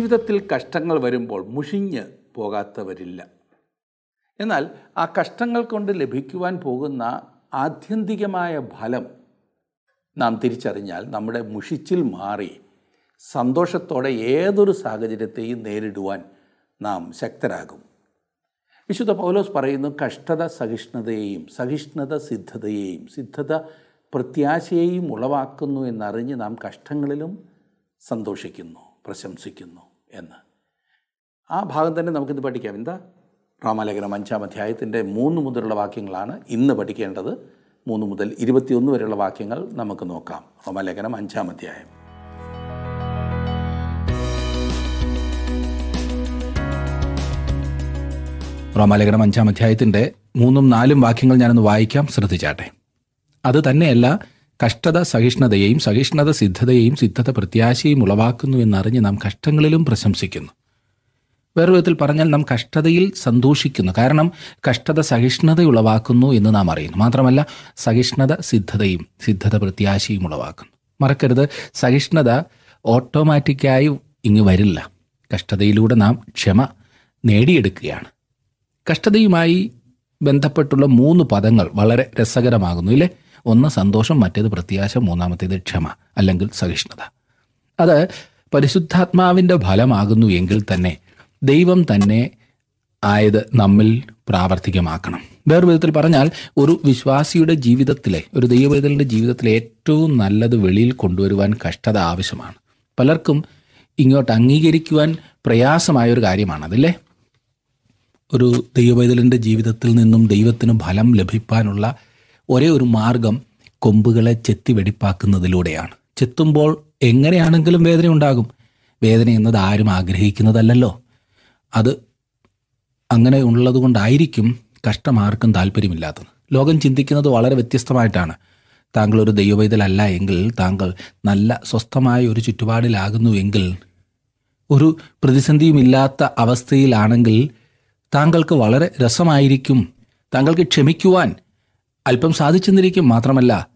ജീവിതത്തിൽ കഷ്ടങ്ങൾ വരുമ്പോൾ മുഷിഞ്ഞ് പോകാത്തവരില്ല. എന്നാൽ ആ കഷ്ടങ്ങൾ കൊണ്ട് ലഭിക്കുവാൻ പോകുന്ന ആത്യന്തികമായ ഫലം നാം തിരിച്ചറിഞ്ഞാൽ നമ്മുടെ മുഷിച്ചിൽ മാറി സന്തോഷത്തോടെ ഏതൊരു സാഹചര്യത്തെയും നേരിടുവാൻ നാം ശക്തരാകും. വിശുദ്ധ പൗലോസ് പറയുന്നു കഷ്ടത സഹിഷ്ണുതയെയും സഹിഷ്ണുത സിദ്ധതയെയും സിദ്ധത പ്രത്യാശയെയും ഉളവാക്കുന്നു എന്നറിഞ്ഞ് നാം കഷ്ടങ്ങളിലും സന്തോഷിക്കുന്നു പ്രശംസിക്കുന്നു. എന്ന്. ആ ഭാഗം തന്നെ നമുക്കിന്ന് പഠിക്കാം. എന്താ? റോമാലേഖനം അഞ്ചാം അധ്യായത്തിന്റെ മൂന്ന് മുതലുള്ള വാക്യങ്ങളാണ് ഇന്ന് പഠിക്കേണ്ടത്. മൂന്ന് മുതൽ ഇരുപത്തിയൊന്ന് വരെയുള്ള വാക്യങ്ങൾ നമുക്ക് നോക്കാം. റോമാലേഖനം അഞ്ചാം അധ്യായം. റോമാലേഖനം അഞ്ചാം അധ്യായത്തിന്റെ മൂന്നും നാലും വാക്യങ്ങൾ ഞാനൊന്ന് വായിക്കാം. ശ്രദ്ധിച്ചാട്ടെ. അത് തന്നെയല്ല കഷ്ടത സഹിഷ്ണുതയെയും സഹിഷ്ണുത സിദ്ധതയെയും സിദ്ധത പ്രത്യാശയും ഉളവാക്കുന്നു എന്നറിഞ്ഞ് നാം കഷ്ടങ്ങളിലും പ്രശംസിക്കുന്നു. വേറൊരു വിധത്തിൽ പറഞ്ഞാൽ നാം കഷ്ടതയിൽ സന്തോഷിക്കുന്നു. കാരണം കഷ്ടത സഹിഷ്ണുത ഉളവാക്കുന്നു എന്ന് നാം അറിയുന്നു. മാത്രമല്ല സഹിഷ്ണുത സിദ്ധതയും സിദ്ധത പ്രത്യാശയും ഉളവാക്കുന്നു. മറക്കരുത് സഹിഷ്ണുത ഓട്ടോമാറ്റിക്കായി ഇങ്ങ് വരില്ല. കഷ്ടതയിലൂടെ നാം ക്ഷമ നേടിയെടുക്കുകയാണ്. കഷ്ടതയുമായി ബന്ധപ്പെട്ടുള്ള മൂന്ന് പദങ്ങൾ വളരെ രസകരമാകുന്നു. ഇല്ലേ? ഒന്ന് സന്തോഷം മറ്റേത് പ്രത്യാശ മൂന്നാമത്തേത് ക്ഷമ അല്ലെങ്കിൽ സഹിഷ്ണുത. അത് പരിശുദ്ധാത്മാവിന്റെ ഫലമാകുന്നു എങ്കിൽ തന്നെ ദൈവം തന്നെ ആയത് നമ്മിൽ പ്രാവർത്തികമാക്കണം. വേറെ വിധത്തിൽ പറഞ്ഞാൽ ഒരു വിശ്വാസിയുടെ ജീവിതത്തിലെ ഒരു ദൈവവേദലിന്റെ ജീവിതത്തിലെ ഏറ്റവും നല്ലത് വെളിയിൽ കൊണ്ടുവരുവാൻ കഷ്ടത ആവശ്യമാണ്. പലർക്കും ഇങ്ങോട്ട് അംഗീകരിക്കുവാൻ പ്രയാസമായ ഒരു കാര്യമാണ് അതല്ലേ ഒരു ദൈവവേദലിന്റെ ജീവിതത്തിൽ നിന്നും ദൈവത്തിന് ഫലം ലഭിക്കാനുള്ള ഒരേ ഒരു മാർഗം കൊമ്പുകളെ ചെത്തി വെടിപ്പാക്കുന്നതിലൂടെയാണ്. ചെത്തുമ്പോൾ എങ്ങനെയാണെങ്കിലും വേദന ഉണ്ടാകും. വേദന എന്നത് ആരും ആഗ്രഹിക്കുന്നതല്ലല്ലോ. അത് അങ്ങനെ ഉള്ളതുകൊണ്ടായിരിക്കും കഷ്ടം ആർക്കും താല്പര്യമില്ലാത്തത്. ലോകം ചിന്തിക്കുന്നത് വളരെ വ്യത്യസ്തമായിട്ടാണ്. താങ്കൾ ഒരു ദൈവവൈതലല്ല എങ്കിൽ താങ്കൾ നല്ല സ്വസ്ഥമായ ഒരു ചുറ്റുപാടിലാകുന്നുവെങ്കിൽ ഒരു പ്രതിസന്ധിയുമില്ലാത്ത അവസ്ഥയിലാണെങ്കിൽ താങ്കൾക്ക് വളരെ രസമായിരിക്കും. താങ്കൾക്ക് ക്ഷമിക്കുവാൻ അല്പം സാധിച്ചെന്നിരിക്കും മാത്രമല്ല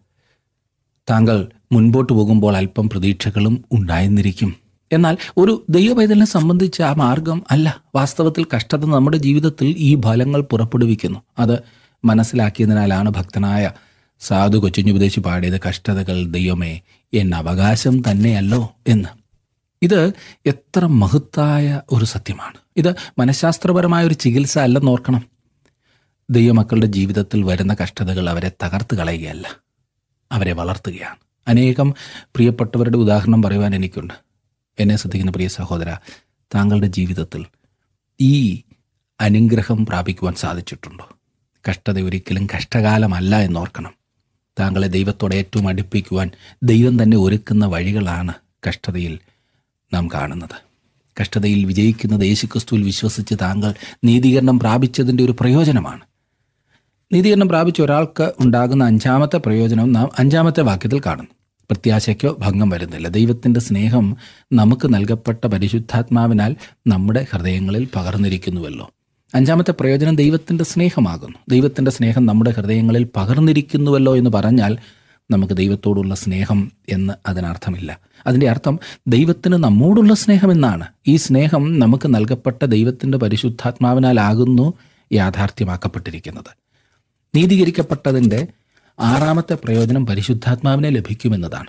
താങ്കൾ മുൻപോട്ട് പോകുമ്പോൾ അല്പം പ്രതീക്ഷകളും ഉണ്ടായെന്നിരിക്കും. എന്നാൽ ഒരു ദൈവപൈതലിനെ സംബന്ധിച്ച് ആ മാർഗം അല്ല. വാസ്തവത്തിൽ കഷ്ടത നമ്മുടെ ജീവിതത്തിൽ ഈ ഫലങ്ങൾ പുറപ്പെടുവിക്കുന്നു. അത് മനസ്സിലാക്കിയതിനാലാണ് ഭക്തനായ സാധു കൊച്ചുഞ്ഞുപദേശി പാടിയത് കഷ്ടതകൾ ദൈവമേ എൻ അവകാശം തന്നെയല്ലോ എന്ന്. ഇത് എത്ര മഹത്തായ ഒരു സത്യമാണ്. ഇത് മനഃശാസ്ത്രപരമായ ഒരു ചികിത്സ അല്ലെന്ന് ഓർക്കണം. ദൈവമക്കളുടെ ജീവിതത്തിൽ വരുന്ന കഷ്ടതകൾ അവരെ തകർത്ത് കളയുകയല്ല. അവരെ വളർത്തുകയാണ്. അനേകം പ്രിയപ്പെട്ടവരുടെ ഉദാഹരണം പറയുവാൻ എനിക്കുണ്ട്. എന്നെ ശ്രദ്ധിക്കുന്ന പ്രിയ സഹോദര താങ്കളുടെ ജീവിതത്തിൽ ഈ അനുഗ്രഹം പ്രാപിക്കുവാൻ സാധിച്ചിട്ടുണ്ടോ? കഷ്ടത ഒരിക്കലും കഷ്ടകാലമല്ല എന്നോർക്കണം. താങ്കളെ ദൈവത്തോടെ ഏറ്റവും അടുപ്പിക്കുവാൻ ദൈവം തന്നെ ഒരുക്കുന്ന വഴികളാണ് കഷ്ടതയിൽ നാം കാണുന്നത്. കഷ്ടതയിൽ വിജയിക്കുന്നത് യേശുക്രിസ്തുവിൽ വിശ്വസിച്ച് താങ്കൾ നീതീകരണം പ്രാപിച്ചതിന്റെ ഒരു പ്രയോജനമാണ്. നീതീകരണം പ്രാപിച്ച ഒരാൾക്ക് ഉണ്ടാകുന്ന അഞ്ചാമത്തെ പ്രയോജനം നാം അഞ്ചാമത്തെ വാക്യത്തിൽ കാണുന്നു. പ്രത്യാശയ്ക്കോ ഭംഗം വരുന്നില്ല. ദൈവത്തിന്റെ സ്നേഹം നമുക്ക് നൽകപ്പെട്ട പരിശുദ്ധാത്മാവിനാൽ നമ്മുടെ ഹൃദയങ്ങളിൽ പകർന്നിരിക്കുന്നുവല്ലോ. അഞ്ചാമത്തെ പ്രയോജനം ദൈവത്തിന്റെ സ്നേഹമാകുന്നു. ദൈവത്തിന്റെ സ്നേഹം നമ്മുടെ ഹൃദയങ്ങളിൽ പകർന്നിരിക്കുന്നുവല്ലോ എന്ന് പറഞ്ഞാൽ നമുക്ക് ദൈവത്തോടുള്ള സ്നേഹം എന്ന് അതിനർത്ഥമില്ല. അതിന്റെ അർത്ഥം ദൈവത്തിന് നമ്മോടുള്ള സ്നേഹം എന്നാണ്. ഈ സ്നേഹം നമുക്ക് നൽകപ്പെട്ട ദൈവത്തിന്റെ പരിശുദ്ധാത്മാവിനാലാകുന്നു യാഥാർത്ഥ്യമാക്കപ്പെട്ടിരിക്കുന്നത്. നീതീകരിക്കപ്പെട്ടതിന്റെ ആറാമത്തെ പ്രയോജനം പരിശുദ്ധാത്മാവിനെ ലഭിക്കുമെന്നതാണ്.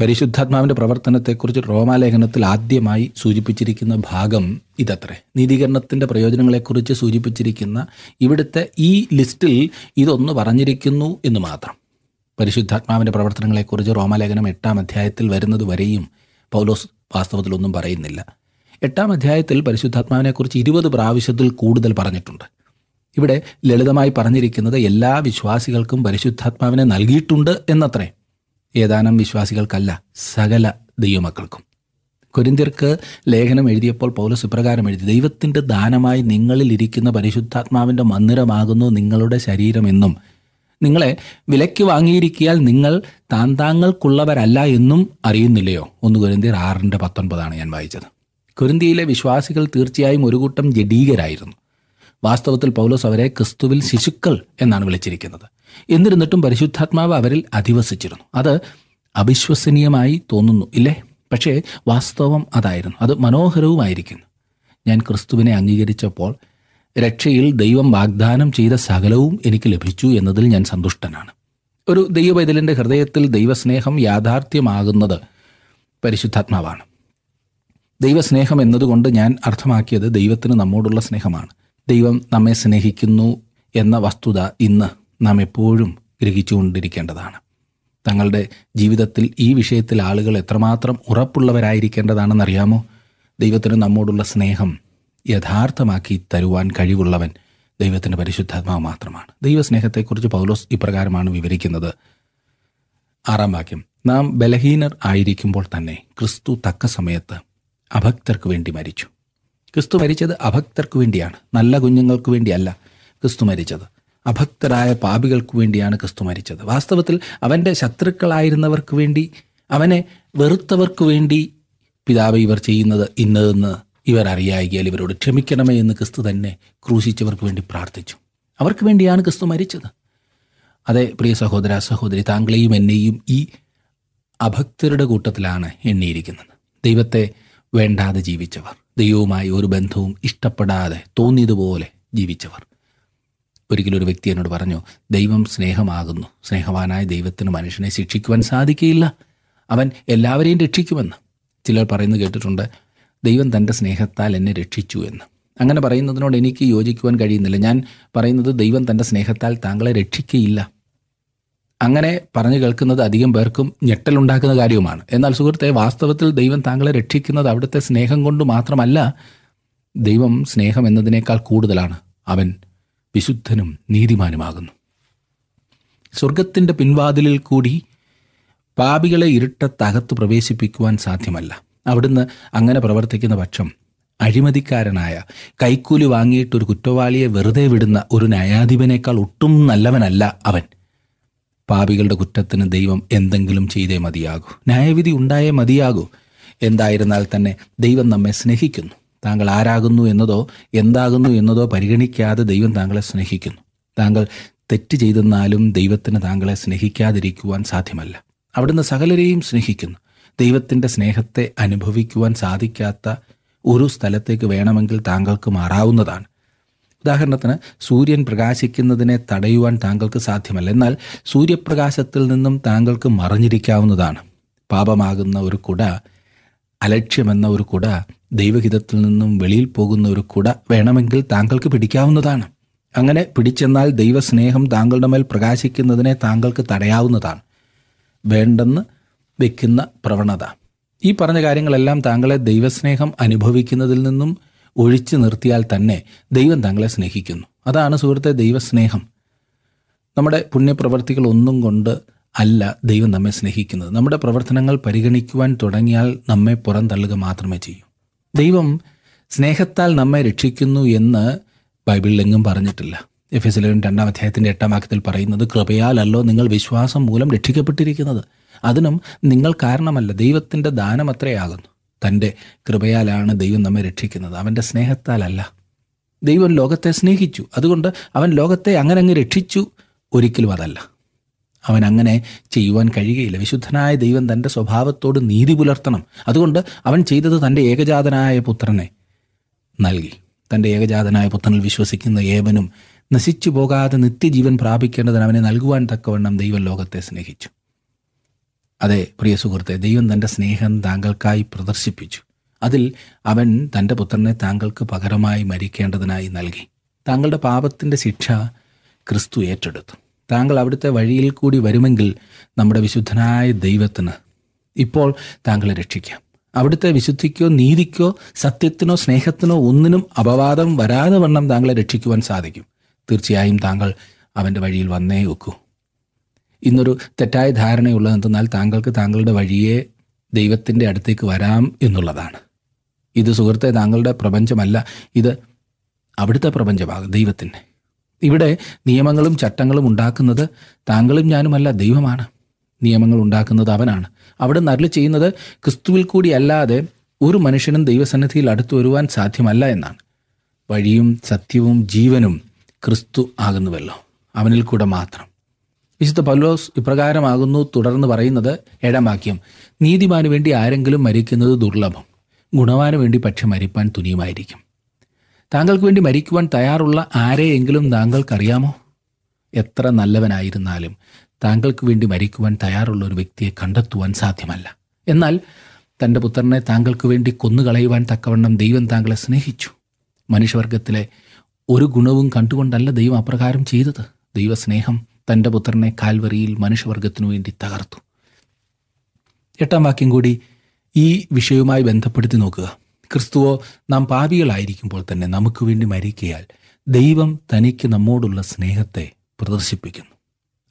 പരിശുദ്ധാത്മാവിന്റെ പ്രവർത്തനത്തെക്കുറിച്ച് റോമാലേഖനത്തിൽ ആദ്യമായി സൂചിപ്പിച്ചിരിക്കുന്ന ഭാഗം ഇതത്രേ. നീതീകരണത്തിന്റെ പ്രയോജനങ്ങളെക്കുറിച്ച് സൂചിപ്പിച്ചിരിക്കുന്ന ഇവിടുത്തെ ഈ ലിസ്റ്റിൽ ഇതൊന്ന് പറഞ്ഞിരിക്കുന്നു എന്ന് മാത്രം. പരിശുദ്ധാത്മാവിന്റെ പ്രവർത്തനങ്ങളെക്കുറിച്ച് റോമാലേഖനം എട്ടാം അധ്യായത്തിൽ വരുന്നത് വരെയും പൗലോസ് വാസ്തവത്തിലൊന്നും പറയുന്നില്ല. എട്ടാം അധ്യായത്തിൽ പരിശുദ്ധാത്മാവിനെക്കുറിച്ച് ഇരുപത് പ്രാവശ്യത്തിൽ കൂടുതൽ പറഞ്ഞിട്ടുണ്ട്. ഇവിടെ ലളിതമായി പറഞ്ഞിരിക്കുന്നത് എല്ലാ വിശ്വാസികൾക്കും പരിശുദ്ധാത്മാവിനെ നൽകിയിട്ടുണ്ട് എന്നത്രേ. ഏതാനും വിശ്വാസികൾക്കല്ല സകല ദൈവമക്കൾക്കും. കൊരിന്തിർക്ക് ലേഖനം എഴുതിയപ്പോൾ പൗലസ് ഇപ്രകാരം എഴുതി ദൈവത്തിന്റെ ദാനമായി നിങ്ങളിൽ ഇരിക്കുന്ന പരിശുദ്ധാത്മാവിന്റെ മന്ദിരമാകുന്നു നിങ്ങളുടെ ശരീരമെന്നും നിങ്ങളെ വിലയ്ക്ക് വാങ്ങിയിരിക്കിയാൽ നിങ്ങൾ താൻ താങ്കൾക്കുള്ളവരല്ല എന്നും അറിയുന്നില്ലയോ? ഒന്ന് കൊരിന്തിയർ ആറിന്റെ പത്തൊൻപതാണ് ഞാൻ വായിച്ചത്. കൊരിന്തിയിലെ വിശ്വാസികൾ തീർച്ചയായും ഒരു കൂട്ടം ജഡീകരായിരുന്നു. വാസ്തവത്തിൽ പൗലോസ് അവരെ ക്രിസ്തുവിൽ ശിശുക്കൾ എന്നാണ് വിളിച്ചിരിക്കുന്നത്. എന്നിരുന്നിട്ടും പരിശുദ്ധാത്മാവ് അവരിൽ അധിവസിച്ചിരുന്നു. അത് അവിശ്വസനീയമായി തോന്നുന്നു ഇല്ലേ? പക്ഷേ വാസ്തവം അതായിരുന്നു. അത് മനോഹരവുമായിരിക്കുന്നു. ഞാൻ ക്രിസ്തുവിനെ അംഗീകരിച്ചപ്പോൾ രക്ഷയിൽ ദൈവം വാഗ്ദാനം ചെയ്ത സകലവും എനിക്ക് ലഭിച്ചു എന്നതിൽ ഞാൻ സന്തുഷ്ടനാണ്. ഒരു ദൈവവൈതലിന്റെ ഹൃദയത്തിൽ ദൈവസ്നേഹം യാഥാർത്ഥ്യമാകുന്നത് പരിശുദ്ധാത്മാവാണ്. ദൈവസ്നേഹം എന്നതുകൊണ്ട് ഞാൻ അർത്ഥമാക്കിയത് ദൈവത്തിന് നമ്മോടുള്ള സ്നേഹമാണ്. ദൈവം നമ്മെ സ്നേഹിക്കുന്നു എന്ന വസ്തുത ഇന്ന് നാം എപ്പോഴും ഗ്രഹിച്ചുകൊണ്ടിരിക്കേണ്ടതാണ്. തങ്ങളുടെ ജീവിതത്തിൽ ഈ വിഷയത്തിൽ ആളുകൾ എത്രമാത്രം ഉറപ്പുള്ളവരായിരിക്കേണ്ടതാണെന്നറിയാമോ? ദൈവത്തിന് നമ്മോടുള്ള സ്നേഹം യഥാർത്ഥമാക്കി തരുവാൻ കഴിവുള്ളവൻ ദൈവത്തിന്റെ പരിശുദ്ധാത്മാവ് മാത്രമാണ്. ദൈവസ്നേഹത്തെക്കുറിച്ച് പൗലോസ് ഇപ്രകാരമാണ് വിവരിക്കുന്നത്. ആറാം വാക്യം. നാം ബലഹീനർ ആയിരിക്കുമ്പോൾ തന്നെ ക്രിസ്തു തക്ക സമയത്ത് അഭക്തർക്ക് വേണ്ടി മരിച്ചു. ക്രിസ്തു മരിച്ചത് അഭക്തർക്ക് വേണ്ടിയാണ്. നല്ല കുഞ്ഞുങ്ങൾക്ക് വേണ്ടിയല്ല ക്രിസ്തു മരിച്ചത്. അഭക്തരായ പാപികൾക്ക് വേണ്ടിയാണ് ക്രിസ്തു മരിച്ചത്. വാസ്തവത്തിൽ അവന്റെ ശത്രുക്കളായിരുന്നവർക്ക് വേണ്ടി അവനെ വെറുത്തവർക്ക് വേണ്ടി പിതാവ് ഇവർ ചെയ്യുന്നത് ഇന്നതെന്ന് ഇവർ അറിയായികയാൽ ഇവരോട് ക്ഷമിക്കണമേ എന്ന് ക്രിസ്തു തന്നെ ക്രൂശിച്ചവർക്ക് വേണ്ടി പ്രാർത്ഥിച്ചു. അവർക്ക് വേണ്ടിയാണ് ക്രിസ്തു മരിച്ചത്. അതെ പ്രിയ സഹോദര സഹോദരി താങ്കളെയും എന്നെയും ഈ അഭക്തരുടെ കൂട്ടത്തിലാണ് എണ്ണിയിരിക്കുന്നത്. ദൈവത്തെ വേണ്ടാതെ ജീവിച്ചവർ. ദൈവവുമായി ഒരു ബന്ധവും ഇഷ്ടപ്പെടാതെ തോന്നിയതുപോലെ ജീവിച്ചവർ. ഒരിക്കലും ഒരു വ്യക്തി എന്നോട് പറഞ്ഞു ദൈവം സ്നേഹമാകുന്നു. സ്നേഹവാനായ ദൈവത്തിന് മനുഷ്യനെ ശിക്ഷിക്കുവാൻ സാധിക്കുകയില്ല അവൻ എല്ലാവരെയും രക്ഷിക്കുമെന്ന്. ചിലർ പറയുന്നത് കേട്ടിട്ടുണ്ട് ദൈവം തന്റെ സ്നേഹത്താൽ എന്നെ രക്ഷിച്ചു എന്ന്. അങ്ങനെ പറയുന്നതിനോട് എനിക്ക് യോജിക്കുവാൻ കഴിയുന്നില്ല. ഞാൻ പറയുന്നത് ദൈവം തന്റെ സ്നേഹത്താൽ താങ്കളെ രക്ഷിക്കുകയില്ല അങ്ങനെ പറഞ്ഞു കേൾക്കുന്നത് അധികം പേർക്കും ഞെട്ടലുണ്ടാക്കുന്ന കാര്യവുമാണ്. എന്നാൽ സുഹൃത്തെ വാസ്തവത്തിൽ ദൈവം താങ്കളെ രക്ഷിക്കുന്നത് അവിടുത്തെ സ്നേഹം കൊണ്ട് മാത്രമല്ല ദൈവം സ്നേഹം എന്നതിനേക്കാൾ കൂടുതലാണ്. അവൻ വിശുദ്ധനും നീതിമാനുമാകുന്നു. സ്വർഗത്തിന്റെ പിൻവാതിലിൽ കൂടി പാപികളെ ഇരുട്ടത്തകത്ത് പ്രവേശിപ്പിക്കുവാൻ സാധ്യമല്ല. അവിടുന്ന് അങ്ങനെ പ്രവർത്തിക്കുന്ന പക്ഷം അഴിമതിക്കാരനായ കൈക്കൂലി വാങ്ങിയിട്ട് ഒരു കുറ്റവാളിയെ വെറുതെ വിടുന്ന ഒരു ന്യായാധിപനേക്കാൾ ഒട്ടും നല്ലവനല്ല അവൻ. പാപികളുടെ കുറ്റത്തിന് ദൈവം എന്തെങ്കിലും ചെയ്തേ മതിയാകൂ. ന്യായവിധി ഉണ്ടായേ മതിയാകൂ. എന്തായിരുന്നാൽ തന്നെ ദൈവം നമ്മെ സ്നേഹിക്കുന്നു. താങ്കൾ ആരാകുന്നു എന്നതോ എന്താകുന്നു എന്നതോ പരിഗണിക്കാതെ ദൈവം താങ്കളെ സ്നേഹിക്കുന്നു. താങ്കൾ തെറ്റ് ചെയ്തെന്നാലും ദൈവത്തിന് താങ്കളെ സ്നേഹിക്കാതിരിക്കുവാൻ സാധ്യമല്ല. അവിടുന്ന് സകലരെയും സ്നേഹിക്കുന്നു. ദൈവത്തിന്റെ സ്നേഹത്തെ അനുഭവിക്കുവാൻ സാധിക്കാത്ത ഒരു സ്ഥലത്തേക്ക് വേണമെങ്കിൽ താങ്കൾക്ക് മാറാവുന്നതാണ്. ഉദാഹരണത്തിന് സൂര്യൻ പ്രകാശിക്കുന്നതിനെ തടയുവാൻ താങ്കൾക്ക് സാധ്യമല്ല. എന്നാൽ സൂര്യപ്രകാശത്തിൽ നിന്നും താങ്കൾക്ക് മറിഞ്ഞിരിക്കാവുന്നതാണ്. പാപമാകുന്ന ഒരു കുട അലക്ഷ്യമെന്ന ഒരു കുട ദൈവഹിതത്തിൽ നിന്നും വെളിയിൽ പോകുന്ന ഒരു കുട വേണമെങ്കിൽ താങ്കൾക്ക് പിടിക്കാവുന്നതാണ്. അങ്ങനെ പിടിച്ചെന്നാൽ ദൈവസ്നേഹം താങ്കളുടെ മേൽ പ്രകാശിക്കുന്നതിനെ താങ്കൾക്ക് തടയാവുന്നതാണ്. വേണ്ടെന്ന് വെക്കുന്ന പ്രവണത. ഈ പറഞ്ഞ കാര്യങ്ങളെല്ലാം താങ്കളെ ദൈവസ്നേഹം അനുഭവിക്കുന്നതിൽ നിന്നും ഒഴിച്ചു നിർത്തിയാൽ തന്നെ ദൈവം താങ്കളെ സ്നേഹിക്കുന്നു. അതാണ് സുഹൃത്തെ ദൈവസ്നേഹം. നമ്മുടെ പുണ്യപ്രവർത്തികൾ ഒന്നും കൊണ്ട് അല്ല ദൈവം നമ്മെ സ്നേഹിക്കുന്നത്. നമ്മുടെ പ്രവർത്തനങ്ങൾ പരിഗണിക്കുവാൻ തുടങ്ങിയാൽ നമ്മെ പുറന്തള്ളുക മാത്രമേ ചെയ്യൂ. ദൈവം സ്നേഹത്താൽ നമ്മെ രക്ഷിക്കുന്നു എന്ന് ബൈബിളിലെങ്ങും പറഞ്ഞിട്ടില്ല. എഫ് എസ് ലെവൻ രണ്ടാം അധ്യായത്തിന്റെ എട്ടാം വാക്യത്തിൽ പറയുന്നത് കൃപയാലല്ലോ നിങ്ങൾ വിശ്വാസം മൂലം രക്ഷിക്കപ്പെട്ടിരിക്കുന്നത്. അതിനും നിങ്ങൾ കാരണമല്ല. ദൈവത്തിന്റെ ദാനം അത്രയാകുന്നു തന്റെ കൃപയാലാണ് ദൈവം നമ്മെ രക്ഷിക്കുന്നത്. അവന്റെ സ്നേഹത്താലല്ല. ദൈവം ലോകത്തെ സ്നേഹിച്ചു. അതുകൊണ്ട് അവൻ ലോകത്തെ അങ്ങനെ അങ്ങ് രക്ഷിച്ചു. ഒരിക്കലും അതല്ല. അവൻ അങ്ങനെ ചെയ്യുവാൻ കഴിയുകയില്ല. വിശുദ്ധനായ ദൈവം തന്റെ സ്വഭാവത്തോട് നീതി പുലർത്തണം. അതുകൊണ്ട് അവൻ ചെയ്തത് തന്റെ ഏകജാതനായ പുത്രനെ നൽകി. തന്റെ ഏകജാതനായ പുത്രനിൽ വിശ്വസിക്കുന്ന ഏവനും നശിച്ചു പോകാതെ നിത്യജീവൻ പ്രാപിക്കേണ്ടതിന് അവനെ നൽകുവാൻ തക്കവണ്ണം ദൈവം ലോകത്തെ സ്നേഹിച്ചു. അതെ പ്രിയ സുഹൃത്തെ ദൈവം തന്റെ സ്നേഹം താങ്കൾക്കായി പ്രദർശിപ്പിച്ചു. അതിൽ അവൻ തന്റെ പുത്രനെ താങ്കൾക്ക് പകരമായി മരിക്കേണ്ടതിനായി നൽകി. താങ്കളുടെ പാപത്തിന്റെ ശിക്ഷ ക്രിസ്തു ഏറ്റെടുത്തു. താങ്കൾ അവിടുത്തെ വഴിയിൽ കൂടി വരുമെങ്കിൽ നമ്മുടെ വിശുദ്ധനായ ദൈവത്തിന് ഇപ്പോൾ താങ്കളെ രക്ഷിക്കാം. അവിടുത്തെ വിശുദ്ധിക്കോ നീതിക്കോ സത്യത്തിനോ സ്നേഹത്തിനോ ഒന്നിനും അപവാദം വരാതെ വണ്ണം താങ്കളെ രക്ഷിക്കുവാൻ സാധിക്കും. തീർച്ചയായും താങ്കൾ അവന്റെ വഴിയിൽ വന്നേ വെക്കൂ ഇന്നൊരു തെറ്റായ ധാരണയുള്ളത് എന്തെന്നാൽ താങ്കൾക്ക് താങ്കളുടെ വഴിയെ ദൈവത്തിന്റെ അടുത്തേക്ക് വരാം എന്നുള്ളതാണ്. ഇത് സുഹൃത്തെ താങ്കളുടെ പ്രപഞ്ചമല്ല ഇത് അവിടുത്തെ പ്രപഞ്ചമാകും ദൈവത്തിന്റെ ഇവിടെ നിയമങ്ങളും ചട്ടങ്ങളും ഉണ്ടാക്കുന്നത് താങ്കളും ഞാനുമല്ല ദൈവമാണ്. നിയമങ്ങൾ ഉണ്ടാക്കുന്നത് അവനാണ്. അവിടെ നരളി ചെയ്യുന്നത് ക്രിസ്തുവിൽ കൂടി അല്ലാതെ ഒരു മനുഷ്യനും ദൈവസന്നിധിയിൽ അടുത്തു വരുവാൻ സാധ്യമല്ല എന്നാണ്. വഴിയും സത്യവും ജീവനും ക്രിസ്തു ആകുന്നുവല്ലോ. അവനിൽ കൂടെ മാത്രം. വിശുദ്ധ പൗലോസ് ഇപ്രകാരമാകുന്നു തുടർന്ന് പറയുന്നത് ഏഴാം വാക്യം നീതിമാന് വേണ്ടി ആരെങ്കിലും മരിക്കുന്നത് ദുർലഭം. ഗുണവാന് വേണ്ടി പക്ഷെ മരിപ്പാൻ തുനിയുമായിരിക്കും. താങ്കൾക്ക് വേണ്ടി മരിക്കുവാൻ തയ്യാറുള്ള ആരെയെങ്കിലും താങ്കൾക്കറിയാമോ? എത്ര നല്ലവനായിരുന്നാലും താങ്കൾക്ക് വേണ്ടി മരിക്കുവാൻ തയ്യാറുള്ള ഒരു വ്യക്തിയെ കണ്ടെത്തുവാൻ സാധ്യമല്ല. എന്നാൽ തന്റെ പുത്രനെ താങ്കൾക്ക് വേണ്ടി കൊന്നുകളയുവാൻ തക്കവണ്ണം ദൈവം താങ്കളെ സ്നേഹിച്ചു. മനുഷ്യവർഗത്തിലെ ഒരു ഗുണവും കണ്ടുകൊണ്ടല്ല ദൈവം അപ്രകാരം ചെയ്തത്. ദൈവസ്നേഹം തന്റെ പുത്രനെ കാൽവറിയിൽ മനുഷ്യവർഗത്തിനു വേണ്ടി തകർത്തു. എട്ടാം വാക്യം കൂടി ഈ വിഷയവുമായി ബന്ധപ്പെടുത്തി നോക്കുക. ക്രിസ്തുവോ നാം പാപികളായിരിക്കുമ്പോൾ തന്നെ നമുക്ക് വേണ്ടി മരിക്കയാൽ ദൈവം തനിക്ക് നമ്മോടുള്ള സ്നേഹത്തെ പ്രദർശിപ്പിക്കുന്നു.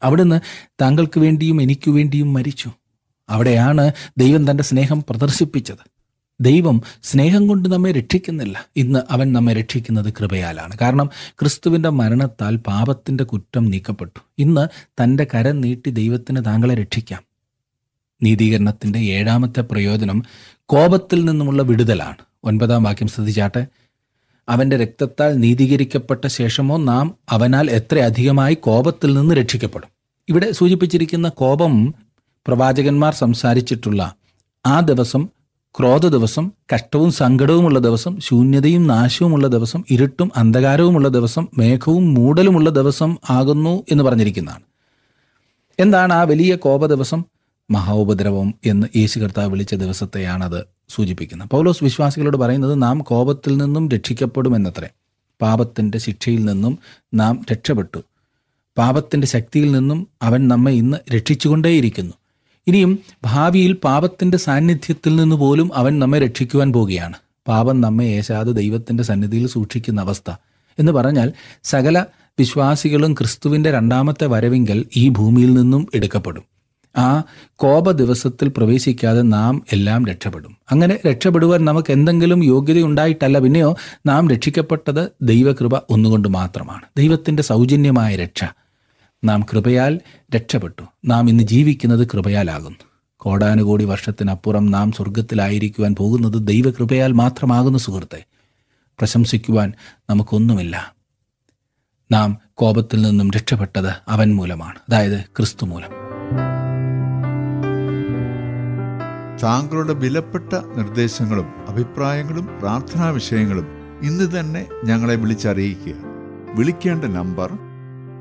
അവിടുന്ന് താങ്കൾക്ക് വേണ്ടിയും എനിക്ക് വേണ്ടിയും മരിച്ചു. അവിടെയാണ് ദൈവം തന്റെ സ്നേഹം പ്രദർശിപ്പിച്ചത്. ദൈവം സ്നേഹം കൊണ്ട് നമ്മെ രക്ഷിക്കുന്നില്ല. ഇന്ന് അവൻ നമ്മെ രക്ഷിക്കുന്നത് കൃപയാലാണ്. കാരണം ക്രിസ്തുവിന്റെ മരണത്താൽ പാപത്തിന്റെ കുറ്റം നീക്കപ്പെട്ടു. ഇന്ന് തന്റെ കരം നീട്ടി ദൈവത്തിന് താങ്കളെ രക്ഷിക്കാം. നീതീകരണത്തിന്റെ ഏഴാമത്തെ പ്രയോജനം കോപത്തിൽ നിന്നുമുള്ള വിടുതലാണ്. ഒൻപതാം വാക്യം ശ്രദ്ധിച്ചാട്ടെ. അവന്റെ രക്തത്താൽ നീതീകരിക്കപ്പെട്ട ശേഷമോ നാം അവനാൽ എത്ര അധികമായി കോപത്തിൽ നിന്ന് രക്ഷിക്കപ്പെടും. ഇവിടെ സൂചിപ്പിച്ചിരിക്കുന്ന കോപം പ്രവാചകന്മാർ സംസാരിച്ചിട്ടുള്ള ആ ദിവസം ക്രോധ ദിവസം കഷ്ടവും സങ്കടവുമുള്ള ദിവസം ശൂന്യതയും നാശവുമുള്ള ദിവസം ഇരുട്ടും അന്ധകാരവുമുള്ള ദിവസം മേഘവും മൂടലുമുള്ള ദിവസം ആകുന്നു എന്ന് പറഞ്ഞിരിക്കുന്നതാണ്. എന്താണ് ആ വലിയ കോപ ദിവസം? മഹോപദ്രവം എന്ന് യേശു കർത്താവ് വിളിച്ച ദിവസത്തെയാണത് സൂചിപ്പിക്കുന്നത്. പൗലോസ് വിശ്വാസികളോട് പറയുന്നത് നാം കോപത്തിൽ നിന്നും രക്ഷിക്കപ്പെടുമെന്നത്രേ. പാപത്തിന്റെ ശിക്ഷയിൽ നിന്നും നാം രക്ഷപ്പെട്ടു. പാപത്തിന്റെ ശക്തിയിൽ നിന്നും അവൻ നമ്മെ ഇന്ന് രക്ഷിച്ചുകൊണ്ടേയിരിക്കുന്നു. ഇനിയും ഭാവിയിൽ പാപത്തിന്റെ സാന്നിധ്യത്തിൽ നിന്ന് പോലും അവൻ നമ്മെ രക്ഷിക്കുവാൻ പോവുകയാണ്. പാപം നമ്മെ ഏശാതെ ദൈവത്തിന്റെ സന്നിധിയിൽ സൂക്ഷിക്കുന്ന അവസ്ഥ. എന്ന് പറഞ്ഞാൽ സകല വിശ്വാസികളും ക്രിസ്തുവിന്റെ രണ്ടാമത്തെ വരവിങ്കൽ ഈ ഭൂമിയിൽ നിന്നും എടുക്കപ്പെടും. ആ കോപ ദിവസത്തിൽ പ്രവേശിക്കാതെ നാം എല്ലാം രക്ഷപ്പെടും. അങ്ങനെ രക്ഷപ്പെടുവാൻ നമുക്ക് എന്തെങ്കിലും യോഗ്യത ഉണ്ടായിട്ടല്ല പിന്നെയോ നാം രക്ഷിക്കപ്പെട്ടത് ദൈവകൃപ ഒന്നുകൊണ്ട് മാത്രമാണ്. ദൈവത്തിന്റെ സൗജന്യമായ രക്ഷ. നാം കൃപയാൽ രക്ഷപ്പെട്ടു. നാം ഇന്ന് ജീവിക്കുന്നത് കൃപയാലാകുന്നു. കോടാനുകോടി വർഷത്തിനപ്പുറം നാം സ്വർഗത്തിലായിരിക്കുവാൻ പോകുന്നത് ദൈവകൃപയാൽ മാത്രമാകുന്നു സുഹൃത്തെ. പ്രശംസിക്കുവാൻ നമുക്കൊന്നുമില്ല. നാം കോപത്തിൽ നിന്നും രക്ഷപ്പെട്ടത് അവൻ മൂലമാണ്. അതായത് ക്രിസ്തു മൂലം. താങ്കളുടെ വിലപ്പെട്ട നിർദ്ദേശങ്ങളും അഭിപ്രായങ്ങളും പ്രാർത്ഥനാ വിഷയങ്ങളും ഇന്ന് തന്നെ ഞങ്ങളെ വിളിച്ചറിയിക്കുക. വിളിക്കേണ്ട number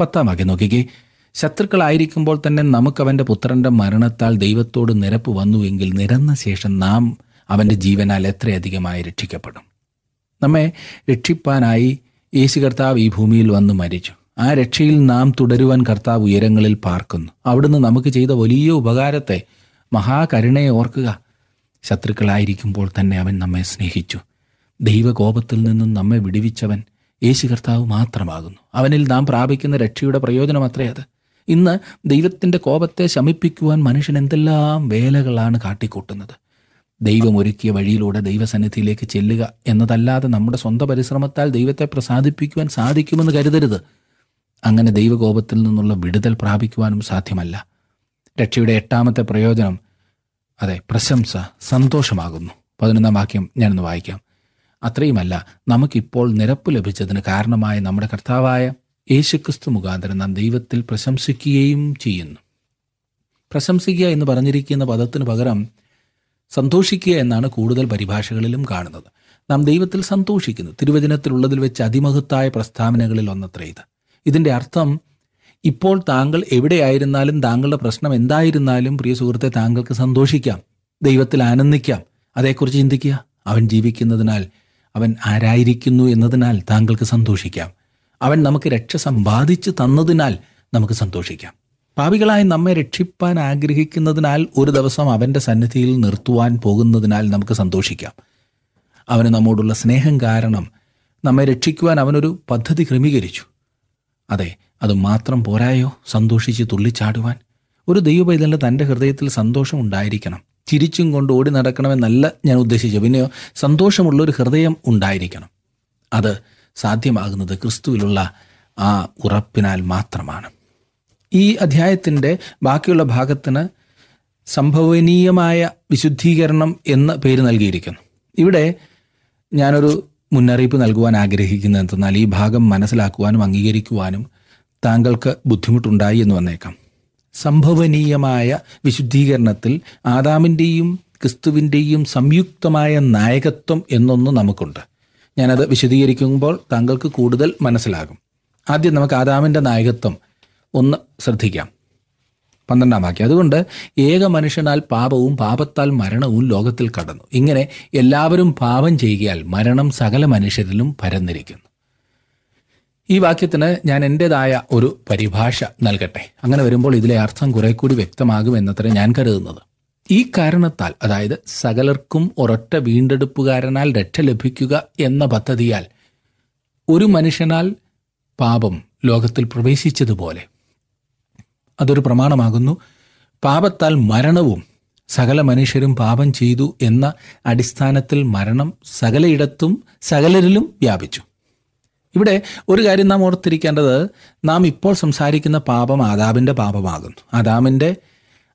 പത്താം വാക്യം നോക്കിക്കേ ശത്രുക്കളായിരിക്കുമ്പോൾ തന്നെ നമുക്ക് അവന്റെ പുത്രന്റെ മരണത്താൽ ദൈവത്തോട് നിരപ്പ് വന്നുവെങ്കിൽ നിരന്ന ശേഷം നാം അവന്റെ ജീവനാൽ എത്രയധികമായി രക്ഷിക്കപ്പെടും. നമ്മെ രക്ഷിപ്പാനായി യേശു കർത്താവ് ഈ ഭൂമിയിൽ വന്ന് മരിച്ചു. ആ രക്ഷയിൽ നാം തുടരുവാൻ കർത്താവ് ഉയരങ്ങളിൽ പാർക്കുന്നു. അവിടുന്ന് നമുക്ക് ചെയ്ത വലിയ ഉപകാരത്തെ മഹാകരുണയെ ഓർക്കുക. ശത്രുക്കളായിരിക്കുമ്പോൾ തന്നെ അവൻ നമ്മെ സ്നേഹിച്ചു. ദൈവകോപത്തിൽ നിന്നും നമ്മെ വിടുവിച്ചവൻ യേശു കർത്താവ് മാത്രമാകുന്നു. അവനിൽ നാം പ്രാപിക്കുന്ന രക്ഷയുടെ പ്രയോജനം അത്രേ അത്. ഇന്ന് ദൈവത്തിന്റെ കോപത്തെ ശമിപ്പിക്കുവാൻ മനുഷ്യൻ എന്തെല്ലാം വേലകളാണ് കാട്ടിക്കൂട്ടുന്നത്. ദൈവം ഒരുക്കിയ വഴിയിലൂടെ ദൈവസന്നിധിയിലേക്ക് ചെല്ലുക എന്നതല്ലാതെ നമ്മുടെ സ്വന്തം പരിശ്രമത്താൽ ദൈവത്തെ പ്രസാദിപ്പിക്കുവാൻ സാധിക്കുമെന്ന് കരുതരുത്. അങ്ങനെ ദൈവകോപത്തിൽ നിന്നുള്ള വിടുതൽ പ്രാപിക്കുവാനും സാധ്യമല്ല. രക്ഷയുടെ എട്ടാമത്തെ പ്രയോജനം അതെ പ്രശംസ സന്തോഷമാകുന്നു. പതിനൊന്നാം വാക്യം ഞാനൊന്ന് വായിക്കാം. അത്രയുമല്ല നമുക്കിപ്പോൾ നിരപ്പ് ലഭിച്ചതിന് കാരണമായ നമ്മുടെ കർത്താവായ യേശുക്രിസ്തു മുഖാന്തരം നാം ദൈവത്തിൽ പ്രശംസിക്കുകയും ചെയ്യുന്നു. പ്രശംസിക്കുക എന്ന് പറഞ്ഞിരിക്കുന്ന പദത്തിന് പകരം സന്തോഷിക്കുക എന്നാണ് കൂടുതൽ പരിഭാഷകളിലും കാണുന്നത്. നാം ദൈവത്തിൽ സന്തോഷിക്കുന്നു. തിരുവചനത്തിലുള്ളതിൽ വെച്ച് അതിമഹത്തായ പ്രസ്താവനകളിൽ ഒന്നത്ര ഇത്. ഇതിന്റെ അർത്ഥം ഇപ്പോൾ താങ്കൾ എവിടെയായിരുന്നാലും താങ്കളുടെ പ്രശ്നം എന്തായിരുന്നാലും പ്രിയ സുഹൃത്തെ താങ്കൾക്ക് സന്തോഷിക്കാം. ദൈവത്തിൽ ആനന്ദിക്കാം. അതേക്കുറിച്ച് ചിന്തിക്കുക. അവൻ ജീവിക്കുന്നതിനാൽ അവൻ ആരായിരിക്കുന്നു എന്നതിനാൽ താങ്കൾക്ക് സന്തോഷിക്കാം. അവൻ നമുക്ക് രക്ഷ സമ്പാദിച്ചു തന്നതിനാൽ നമുക്ക് സന്തോഷിക്കാം. പാപികളായി നമ്മെ രക്ഷിപ്പാൻ ആഗ്രഹിക്കുന്നതിനാൽ ഒരു ദിവസം അവന്റെ സന്നിധിയിൽ നിർത്തുവാൻ പോകുന്നതിനാൽ നമുക്ക് സന്തോഷിക്കാം. അവന് നമ്മോടുള്ള സ്നേഹം കാരണം നമ്മെ രക്ഷിക്കുവാൻ അവനൊരു പദ്ധതി ക്രമീകരിച്ചു. അതെ അത് മാത്രം പോരായോ? സന്തോഷിച്ച് തുള്ളിച്ചാടുവാൻ. ഒരു ദൈവപൈതലിന് തന്റെ ഹൃദയത്തിൽ സന്തോഷം ഉണ്ടായിരിക്കണം. ചിരിച്ചും കൊണ്ട് ഓടി നടക്കണമെന്നല്ല ഞാൻ ഉദ്ദേശിച്ചത്. പിന്നെയോ സന്തോഷമുള്ള ഒരു ഹൃദയം ഉണ്ടായിരിക്കണം. അത് സാധ്യമാകുന്നത് ക്രിസ്തുവിലുള്ള ആ ഉറപ്പിനാൽ മാത്രമാണ്. ഈ അധ്യായത്തിന്റെ ബാക്കിയുള്ള ഭാഗത്തിന് സംഭവനീയമായ വിശുദ്ധീകരണം എന്ന പേര് നൽകിയിരിക്കുന്നു. ഇവിടെ ഞാനൊരു മുന്നറിയിപ്പ് നൽകുവാൻ ആഗ്രഹിക്കുന്നത് എന്തെന്നാൽ ഈ ഭാഗം മനസ്സിലാക്കുവാനും അംഗീകരിക്കുവാനും താങ്കൾക്ക് ബുദ്ധിമുട്ടുണ്ടായി എന്ന് വന്നേക്കാം. സംഭവനീയമായ വിശുദ്ധീകരണത്തിൽ ആദാമിന്റെയും ക്രിസ്തുവിന്റെയും സംയുക്തമായ നായകത്വം എന്നൊന്ന് നമുക്കുണ്ട്. ഞാനത് വിശദീകരിക്കുമ്പോൾ താങ്കൾക്ക് കൂടുതൽ മനസ്സിലാകും. ആദ്യം നമുക്ക് ആദാമിന്റെ നായകത്വം ഒന്ന് ശ്രദ്ധിക്കാം. പന്ത്രണ്ടാം വാക്യം. അതുകൊണ്ട് ഏക മനുഷ്യനാൽ പാപവും പാപത്താൽ മരണവും ലോകത്തിൽ കടന്നു. ഇങ്ങനെ എല്ലാവരും പാപം ചെയ്യുകയാൽ മരണം സകല മനുഷ്യരിലും പരന്നിരിക്കുന്നു. ഈ വാക്യത്തിന് ഞാൻ എന്റെതായ ഒരു പരിഭാഷ നൽകട്ടെ. അങ്ങനെ വരുമ്പോൾ ഇതിലെ അർത്ഥം കുറെ കൂടി വ്യക്തമാകും എന്നത്ര ഞാൻ കരുതുന്നത്. ഈ കാരണത്താൽ അതായത് സകലർക്കും ഒരൊറ്റ വീണ്ടെടുപ്പുകാരനാൽ രക്ഷ ലഭിക്കുക എന്ന പദ്ധതിയാൽ ഒരു മനുഷ്യനാൽ പാപം ലോകത്തിൽ പ്രവേശിച്ചതുപോലെ അതൊരു പ്രമാണമാകുന്നു. പാപത്താൽ മരണവും സകല മനുഷ്യരും പാപം ചെയ്തു എന്ന അടിസ്ഥാനത്തിൽ മരണം സകലയിടത്തും സകലരിലും വ്യാപിച്ചു. ഇവിടെ ഒരു കാര്യം നാം ഓർത്തിരിക്കേണ്ടത് നാം ഇപ്പോൾ സംസാരിക്കുന്ന പാപം ആദാമിന്റെ പാപമാകുന്നു. ആദാമിന്റെ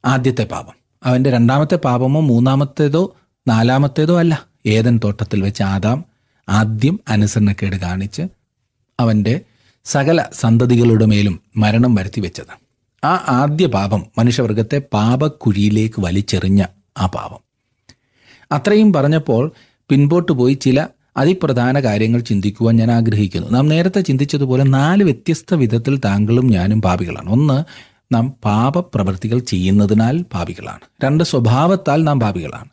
ആദ്യത്തെ പാപം. അവന്റെ രണ്ടാമത്തെ പാപമോ മൂന്നാമത്തേതോ നാലാമത്തേതോ അല്ല. ഏതൻ തോട്ടത്തിൽ വെച്ച് ആദാം ആദ്യം അനുസരണക്കേട് കാണിച്ച് അവന്റെ സകല സന്തതികളുടെ മേലും മരണം വരുത്തി വെച്ചത്. ആ ആദ്യ പാപം മനുഷ്യവർഗത്തെ പാപക്കുഴിയിലേക്ക് വലിച്ചെറിഞ്ഞ ആ പാപം. അത്രയും പറഞ്ഞപ്പോൾ പിൻപോട്ട് പോയി ചില അതിപ്രധാന കാര്യങ്ങൾ ചിന്തിക്കുവാൻ ഞാൻ ആഗ്രഹിക്കുന്നു. നാം നേരത്തെ ചിന്തിച്ചതുപോലെ നാല് വ്യത്യസ്ത വിധത്തിൽ താങ്കളും ഞാനും പാപികളാണ്. ഒന്ന് നാം പാപപ്രവൃത്തികൾ ചെയ്യുന്നതിനാൽ പാപികളാണ്. രണ്ട് സ്വഭാവത്താൽ നാം പാപികളാണ്.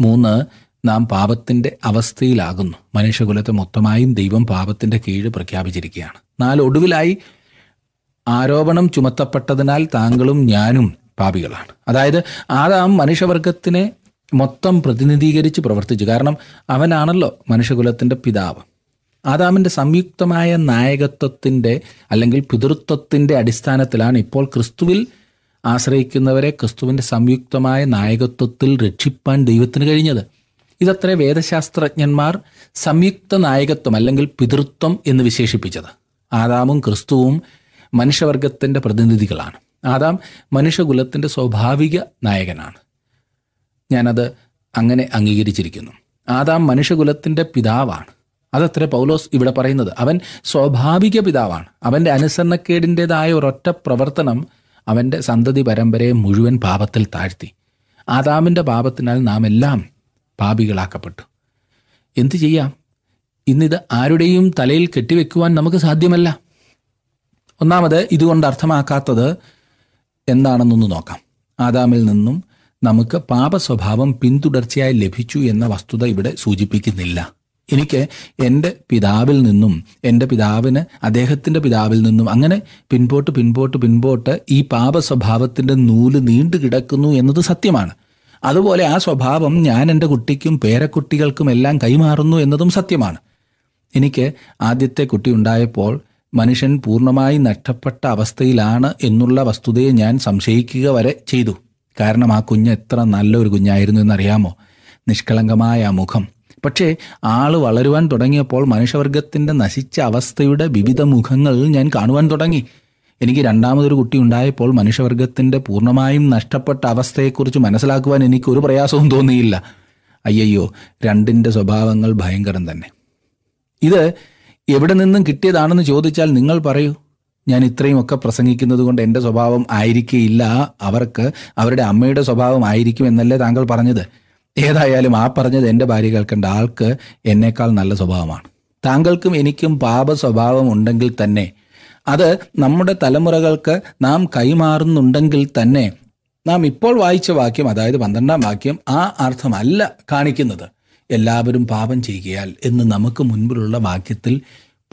മൂന്ന് നാം പാപത്തിന്റെ അവസ്ഥയിലാകുന്നു. മനുഷ്യകുലത്തെ മൊത്തമായും ദൈവം പാപത്തിന്റെ കീഴ് പ്രഖ്യാപിച്ചിരിക്കുകയാണ്. നാല് ഒടുവിലായി ആരോപണം ചുമത്തപ്പെട്ടതിനാൽ താങ്കളും ഞാനും പാപികളാണ്. അതായത് ആദാം മനുഷ്യവർഗത്തിനെ മൊത്തം പ്രതിനിധീകരിച്ച് പ്രവർത്തിച്ചു. കാരണം അവനാണല്ലോ മനുഷ്യകുലത്തിന്റെ പിതാവ്. ആദാമിന്റെ സംയുക്തമായ നായകത്വത്തിന്റെ അല്ലെങ്കിൽ പിതൃത്വത്തിന്റെ അടിസ്ഥാനത്തിലാണ് ഇപ്പോൾ ക്രിസ്തുവിൽ ആശ്രയിക്കുന്നവരെ ക്രിസ്തുവിന്റെ സംയുക്തമായ നായകത്വത്തിൽ രക്ഷിപ്പാൻ ദൈവത്തിന് കഴിഞ്ഞത്. ഇതത്ര വേദശാസ്ത്രജ്ഞന്മാർ സംയുക്ത നായകത്വം അല്ലെങ്കിൽ പിതൃത്വം എന്ന് വിശേഷിപ്പിച്ചത്. ആദാമും ക്രിസ്തുവും മനുഷ്യവർഗത്തിന്റെ പ്രതിനിധികളാണ്. ആദാം മനുഷ്യകുലത്തിന്റെ സ്വാഭാവിക നായകനാണ്. ഞാനത് അങ്ങനെ അംഗീകരിച്ചിരിക്കുന്നു. ആദാം മനുഷ്യകുലത്തിന്റെ പിതാവാണ്. അതത്ര പൗലോസ് ഇവിടെ പറയുന്നത്. അവൻ സ്വാഭാവിക പിതാവാണ്. അവന്റെ അനുസരണക്കേടിന്റെതായ ഒരൊറ്റ പ്രവർത്തനം അവന്റെ സന്തതി പരമ്പരയെ മുഴുവൻ പാപത്തിൽ താഴ്ത്തി. ആദാമിന്റെ പാപത്തിനാൽ നാം എല്ലാം പാപികളാക്കപ്പെട്ടു. എന്തു ചെയ്യാം? ഇന്നിത് ആരുടെയും തലയിൽ കെട്ടിവെക്കുവാൻ നമുക്ക് സാധ്യമല്ല. ഒന്നാമത് ഇതുകൊണ്ട് അർത്ഥമാക്കാത്തത് എന്താണെന്നൊന്ന് നോക്കാം. ആദാമിൽ നിന്നും നമുക്ക് പാപസ്വഭാവം പിന്തുടർച്ചയായി ലഭിച്ചു എന്ന വസ്തുത ഇവിടെ സൂചിപ്പിക്കുന്നില്ല. എനിക്ക് എന്റെ പിതാവിൽ നിന്നും എന്റെ പിതാവിന് അദ്ദേഹത്തിന്റെ പിതാവിൽ നിന്നും അങ്ങനെ പിൻപോട്ട് പിൻപോട്ട് പിൻപോട്ട് ഈ പാപ സ്വഭാവത്തിന്റെ നൂൽ നീണ്ടു കിടക്കുന്നു എന്നത് സത്യമാണ്. അതുപോലെ ആ സ്വഭാവം ഞാൻ എന്റെ കുട്ടിക്കും പേരക്കുട്ടികൾക്കും എല്ലാം കൈമാറുന്നു എന്നതും സത്യമാണ്. എനിക്ക് ആദ്യത്തെ കുട്ടി ഉണ്ടായപ്പോൾ മനുഷ്യൻ പൂർണമായി നഷ്ടപ്പെട്ട അവസ്ഥയിലാണ് എന്നുള്ള വസ്തുതയെ ഞാൻ സംശയിക്കുക വരെ ചെയ്തു. കാരണം ആ കുഞ്ഞ് എത്ര നല്ലൊരു കുഞ്ഞായിരുന്നു എന്നറിയാമോ? നിഷ്കളങ്കമായ ആ മുഖം. പക്ഷേ ആൾ വളരുവാൻ തുടങ്ങിയപ്പോൾ മനുഷ്യവർഗത്തിന്റെ നശിച്ച അവസ്ഥയുടെ വിവിധ മുഖങ്ങൾ ഞാൻ കാണുവാൻ തുടങ്ങി. എനിക്ക് രണ്ടാമതൊരു കുട്ടി ഉണ്ടായപ്പോൾ മനുഷ്യവർഗത്തിന്റെ പൂർണമായും നഷ്ടപ്പെട്ട അവസ്ഥയെക്കുറിച്ച് മനസ്സിലാക്കുവാൻ എനിക്ക് ഒരു പ്രയാസവും തോന്നിയില്ല. അയ്യയ്യോ രണ്ടിന്റെ സ്വഭാവങ്ങൾ ഭയങ്കരം തന്നെ. ഇത് എവിടെ നിന്നും കിട്ടിയതാണെന്ന് ചോദിച്ചാൽ നിങ്ങൾ പറയൂ. ഞാൻ ഇത്രയുമൊക്കെ പ്രസംഗിക്കുന്നത് കൊണ്ട് എന്റെ സ്വഭാവം ആയിരിക്കില്ല അവർക്ക് അവരുടെ അമ്മയുടെ സ്വഭാവം ആയിരിക്കും എന്നല്ലേ താങ്കൾ പറഞ്ഞത്. ഏതായാലും ആ പറഞ്ഞത് എന്റെ ഭാര്യ കേൾക്കേണ്ട ആൾക്ക് എന്നേക്കാൾ നല്ല സ്വഭാവമാണ്. താങ്കൾക്കും എനിക്കും പാപ സ്വഭാവം ഉണ്ടെങ്കിൽ തന്നെ അത് നമ്മുടെ തലമുറകൾക്ക് നാം കൈമാറുന്നുണ്ടെങ്കിൽ തന്നെ നാം ഇപ്പോൾ വായിച്ച വാക്യം അതായത് പന്ത്രണ്ടാം വാക്യം ആ അർത്ഥമല്ല കാണിക്കുന്നത്. എല്ലാവരും പാപം ചെയ്യുകയാൽ എന്ന് നമുക്ക് മുൻപിലുള്ള വാക്യത്തിൽ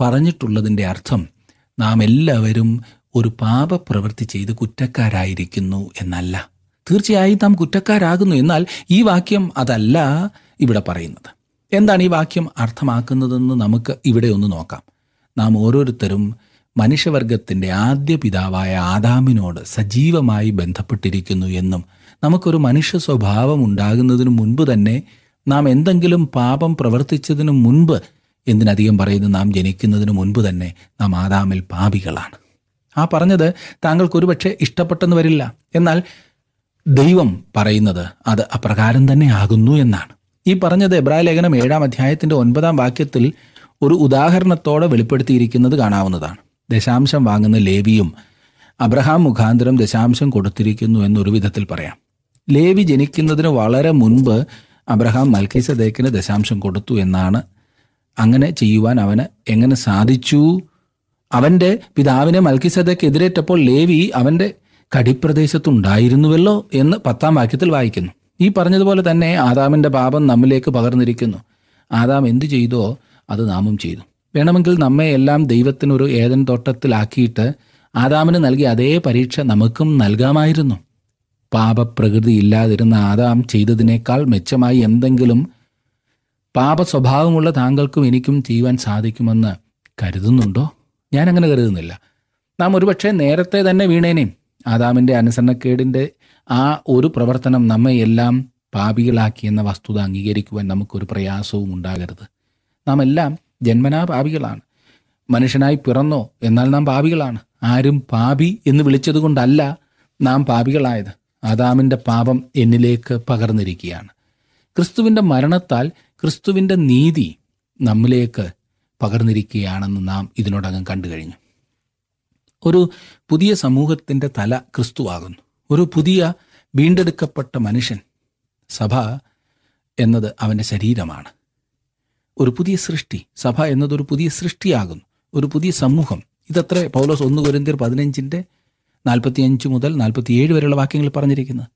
പറഞ്ഞിട്ടുള്ളതിന്റെ അർത്ഥം നാം എല്ലാവരും ഒരു പാപപ്രവൃത്തി ചെയ്ത് കുറ്റക്കാരായിരിക്കുന്നു എന്നല്ല. തീർച്ചയായും നാം കുറ്റക്കാരാകുന്നു എന്നാൽ ഈ വാക്യം അതല്ല ഇവിടെ പറയുന്നത്. എന്താണ് ഈ വാക്യം അർത്ഥമാക്കുന്നതെന്ന് നമുക്ക് ഇവിടെ ഒന്ന് നോക്കാം. നാം ഓരോരുത്തരും മനുഷ്യവർഗത്തിന്റെ ആദ്യ പിതാവായ ആദാമിനോട് സജീവമായി ബന്ധപ്പെട്ടിരിക്കുന്നു എന്നും നമുക്കൊരു മനുഷ്യ സ്വഭാവം ഉണ്ടാകുന്നതിന് മുൻപ് തന്നെ നാം എന്തെങ്കിലും പാപം പ്രവർത്തിച്ചതിനു മുൻപ് എന്തിനധികം പറയുന്നു നാം ജനിക്കുന്നതിന് മുൻപ് തന്നെ നാം ആദാമിൽ പാപികളാണ്. ആ പറഞ്ഞത് താങ്കൾക്ക് ഒരുപക്ഷെ ഇഷ്ടപ്പെട്ടെന്ന് വരില്ല. എന്നാൽ ദൈവം പറയുന്നത് അത് അപ്രകാരം തന്നെ ആകുന്നു എന്നാണ്. ഈ പറഞ്ഞത് എബ്രായ ലേഖനം ഏഴാം അധ്യായത്തിന്റെ ഒൻപതാം വാക്യത്തിൽ ഒരു ഉദാഹരണത്തോടെ വെളിപ്പെടുത്തിയിരിക്കുന്നത് കാണാവുന്നതാണ്. ദശാംശം വാങ്ങുന്ന ലേവിയും അബ്രഹാം മുഖാന്തരം ദശാംശം കൊടുത്തിരിക്കുന്നു എന്നൊരു വിധത്തിൽ പറയാം. ലേവി ജനിക്കുന്നതിന് വളരെ മുൻപ് അബ്രഹാം മൽക്കീസദേക്കിന് ദശാംശം കൊടുത്തു എന്നാണ് അങ്ങനെ ചെയ്യുവാൻ അവന് എങ്ങനെ സാധിച്ചു? അവന്റെ പിതാവിനെ മൽക്കിസദക്ക് എതിരേറ്റപ്പോൾ ലേവി അവന്റെ കടിപ്രദേശത്തുണ്ടായിരുന്നുവല്ലോ എന്ന് പത്താം വാക്യത്തിൽ വായിക്കുന്നു. ഈ പറഞ്ഞതുപോലെ തന്നെ ആദാമിന്റെ പാപം നമ്മിലേക്ക് പകർന്നിരിക്കുന്നു. ആദാം എന്തു ചെയ്തോ അത് നാമും ചെയ്തു. വേണമെങ്കിൽ നമ്മെ എല്ലാം ദൈവത്തിനൊരു ഏതൻ തോട്ടത്തിലാക്കിയിട്ട് ആദാമിന് നൽകിയ അതേ പരീക്ഷ നമുക്കും നൽകാമായിരുന്നു. പാപപ്രകൃതി ഇല്ലാതിരുന്ന ആദാം ചെയ്തതിനേക്കാൾ മെച്ചമായി എന്തെങ്കിലും പാപ സ്വഭാവമുള്ള താങ്കൾക്കും എനിക്കും ചെയ്യുവാൻ സാധിക്കുമെന്ന് കരുതുന്നുണ്ടോ? ഞാൻ അങ്ങനെ കരുതുന്നില്ല. നാം ഒരുപക്ഷെ നേരത്തെ തന്നെ വീണേനേയും ആദാമിന്റെ അനുസരണക്കേടിന്റെ ആ ഒരു പ്രവർത്തനം നമ്മെ എല്ലാം പാപികളാക്കി എന്ന വസ്തുത അംഗീകരിക്കുവാൻ നമുക്കൊരു പ്രയാസവും ഉണ്ടാകരുത്. നാം എല്ലാം ജന്മനാ പാപികളാണ്. മനുഷ്യനായി പിറന്നോ എന്നാൽ നാം പാപികളാണ്. ആരും പാപി എന്ന് വിളിച്ചതുകൊണ്ടല്ല നാം പാപികളായത്. ആദാമിന്റെ പാപം എന്നിലേക്ക് പകർന്നിരിക്കുകയാണ്. ക്രിസ്തുവിന്റെ മരണത്താൽ ക്രിസ്തുവിന്റെ നീതി നമ്മിലേക്ക് പകർന്നിരിക്കുകയാണെന്ന് നാം ഇതിനോടകം കണ്ടു കഴിഞ്ഞു. ഒരു പുതിയ സമൂഹത്തിന്റെ തല ക്രിസ്തുവാകുന്നു. ഒരു പുതിയ വീണ്ടെടുക്കപ്പെട്ട മനുഷ്യൻ സഭ എന്നത് അവന്റെ ശരീരമാണ്. ഒരു പുതിയ സൃഷ്ടി സഭ എന്നതൊരു പുതിയ സൃഷ്ടിയാകുന്നു. ഒരു പുതിയ സമൂഹം. ഇതത്ര പൗലോസ് ഒന്ന് കുരന്തിർ പതിനഞ്ചിന്റെ നാൽപ്പത്തിയഞ്ച് മുതൽ നാൽപ്പത്തിയേഴ് വരെയുള്ള വാക്യങ്ങൾ പറഞ്ഞിരിക്കുന്നത്.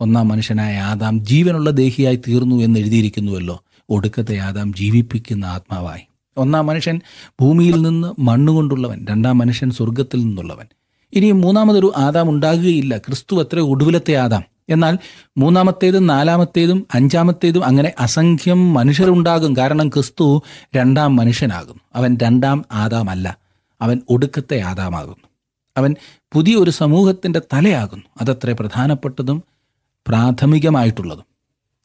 ഒന്നാം മനുഷ്യനായ ആദാം ജീവനുള്ള ദേഹിയായി തീർന്നു എന്ന് എഴുതിയിരിക്കുന്നുവല്ലോ. ഒടുക്കത്തെ ആദാം ജീവിപ്പിക്കുന്ന ആത്മാവായി. ഒന്നാം മനുഷ്യൻ ഭൂമിയിൽ നിന്ന് മണ്ണുകൊണ്ടുള്ളവൻ രണ്ടാം മനുഷ്യൻ സ്വർഗത്തിൽ നിന്നുള്ളവൻ. ഇനിയും മൂന്നാമതൊരു ആദാം ഉണ്ടാകുകയില്ല. ക്രിസ്തു അത്ര ഒടുവിലത്തെ ആദാം. എന്നാൽ മൂന്നാമത്തേതും നാലാമത്തേതും അഞ്ചാമത്തേതും അങ്ങനെ അസംഖ്യം മനുഷ്യരുണ്ടാകും. കാരണം ക്രിസ്തു രണ്ടാം മനുഷ്യനാകും അവൻ രണ്ടാം ആദാമല്ല. അവൻ ഒടുക്കത്തെ ആദാമാകുന്നു. അവൻ പുതിയൊരു സമൂഹത്തിന്റെ തലയാകുന്നു. അതത്ര പ്രധാനപ്പെട്ടതും പ്രാഥമികമായിട്ടുള്ളതും.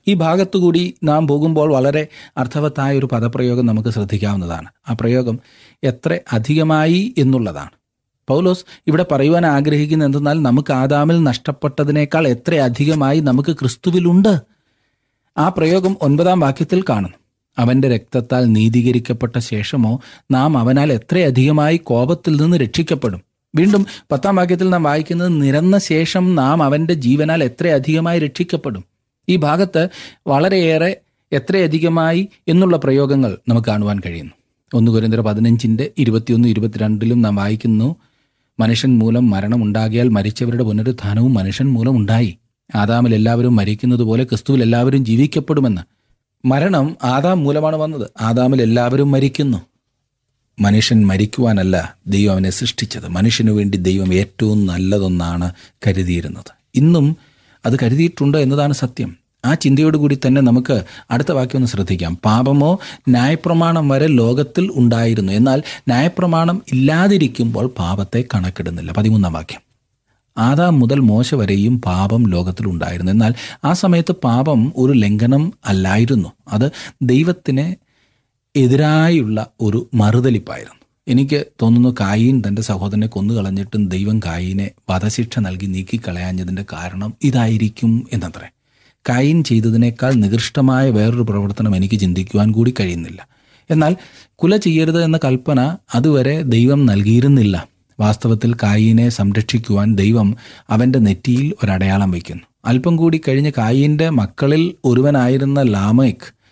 ഈ ഭാഗത്തുകൂടി നാം പോകുമ്പോൾ വളരെ അർത്ഥവത്തായ ഒരു പദപ്രയോഗം നമുക്ക് ശ്രദ്ധിക്കാവുന്നതാണ്. ആ പ്രയോഗം എത്ര അധികമായി എന്നുള്ളതാണ്. പൗലോസ് ഇവിടെ പറയുവാൻ ആഗ്രഹിക്കുന്ന എന്തെന്നാൽ നമുക്ക് ആദാമിൽ നഷ്ടപ്പെട്ടതിനേക്കാൾ എത്ര അധികമായി നമുക്ക് ക്രിസ്തുവിലുണ്ട്? ആ പ്രയോഗം ഒൻപതാം വാക്യത്തിൽ കാണുന്നു. അവന്റെ രക്തത്താൽ നീതീകരിക്കപ്പെട്ട ശേഷമോ നാം അവനാൽ എത്രയധികമായി കോപത്തിൽ നിന്ന് രക്ഷിക്കപ്പെടും? വീണ്ടും പത്താം വാക്യത്തിൽ നാം വായിക്കുന്നത് നിരന്ന ശേഷം നാം അവന്റെ ജീവനാൽ എത്രയധികമായി രക്ഷിക്കപ്പെടും. ഈ ഭാഗത്ത് വളരെയേറെ എത്രയധികമായി എന്നുള്ള പ്രയോഗങ്ങൾ നമുക്ക് കാണുവാൻ കഴിയുന്നു. ഒന്ന് കുരന്തര പതിനഞ്ചിന്റെ ഇരുപത്തിയൊന്ന് ഇരുപത്തിരണ്ടിലും നാം വായിക്കുന്നു മനുഷ്യൻ മൂലം മരണം ഉണ്ടാകിയാൽ മരിച്ചവരുടെ പുനരുത്ഥാനവും മനുഷ്യൻ മൂലം ഉണ്ടായി. ആദാമിൽ എല്ലാവരും മരിക്കുന്നത് പോലെ ക്രിസ്തുവിൽ എല്ലാവരും ജീവിക്കപ്പെടുമെന്ന്. മരണം ആദാം മൂലമാണ് വന്നത്. ആദാമിൽ എല്ലാവരും മരിക്കുന്നു. മനുഷ്യൻ മരിക്കുവാനല്ല ദൈവം അവനെ സൃഷ്ടിച്ചത്. മനുഷ്യനു വേണ്ടി ദൈവം ഏറ്റവും നല്ലതൊന്നാണ് കരുതിയിരുന്നത്. ഇന്നും അത് കരുതിയിട്ടുണ്ട് എന്നതാണ് സത്യം. ആ ചിന്തയോടുകൂടി തന്നെ നമുക്ക് അടുത്ത വാക്യം ഒന്ന് ശ്രദ്ധിക്കാം. പാപമോ ന്യായപ്രമാണം വരെ ലോകത്തിൽ ഉണ്ടായിരുന്നു. എന്നാൽ ന്യായപ്രമാണം ഇല്ലാതിരിക്കുമ്പോൾ പാപത്തെ കണക്കിടുന്നില്ല. പതിമൂന്നാം വാക്യം. ആദാം മുതൽ മോശ വരെയും പാപം ലോകത്തിൽ ഉണ്ടായിരുന്നു. എന്നാൽ ആ സമയത്ത് പാപം ഒരു ലംഘനം അല്ലായിരുന്നു. അത് ദൈവത്തിന് എതിരായുള്ള ഒരു മറുതലിപ്പായിരുന്നു. എനിക്ക് തോന്നുന്നു കായീൻ തന്റെ സഹോദരനെ കൊന്നുകളഞ്ഞിട്ടും ദൈവം കായീനെ വധശിക്ഷ നൽകി നീക്കിക്കളയാഞ്ഞതിന്റെ കാരണം ഇതായിരിക്കും എന്നത്രേ. കായീൻ ചെയ്തതിനേക്കാൾ നികൃഷ്ടമായ വേറൊരു പ്രവർത്തനം എനിക്ക് ചിന്തിക്കുവാൻ കൂടി കഴിയുന്നില്ല. എന്നാൽ കുല ചെയ്യരുത് എന്ന കൽപ്പന അതുവരെ ദൈവം നൽകിയിരുന്നില്ല. വാസ്തവത്തിൽ കായീനെ സംരക്ഷിക്കുവാൻ ദൈവം അവന്റെ നെറ്റിയിൽ ഒരടയാളം വയ്ക്കുന്നു. അല്പം കൂടി കഴിഞ്ഞ് കായീന്റെ മക്കളിൽ ഒരുവനായിരുന്ന ലാമയ്ക്ക്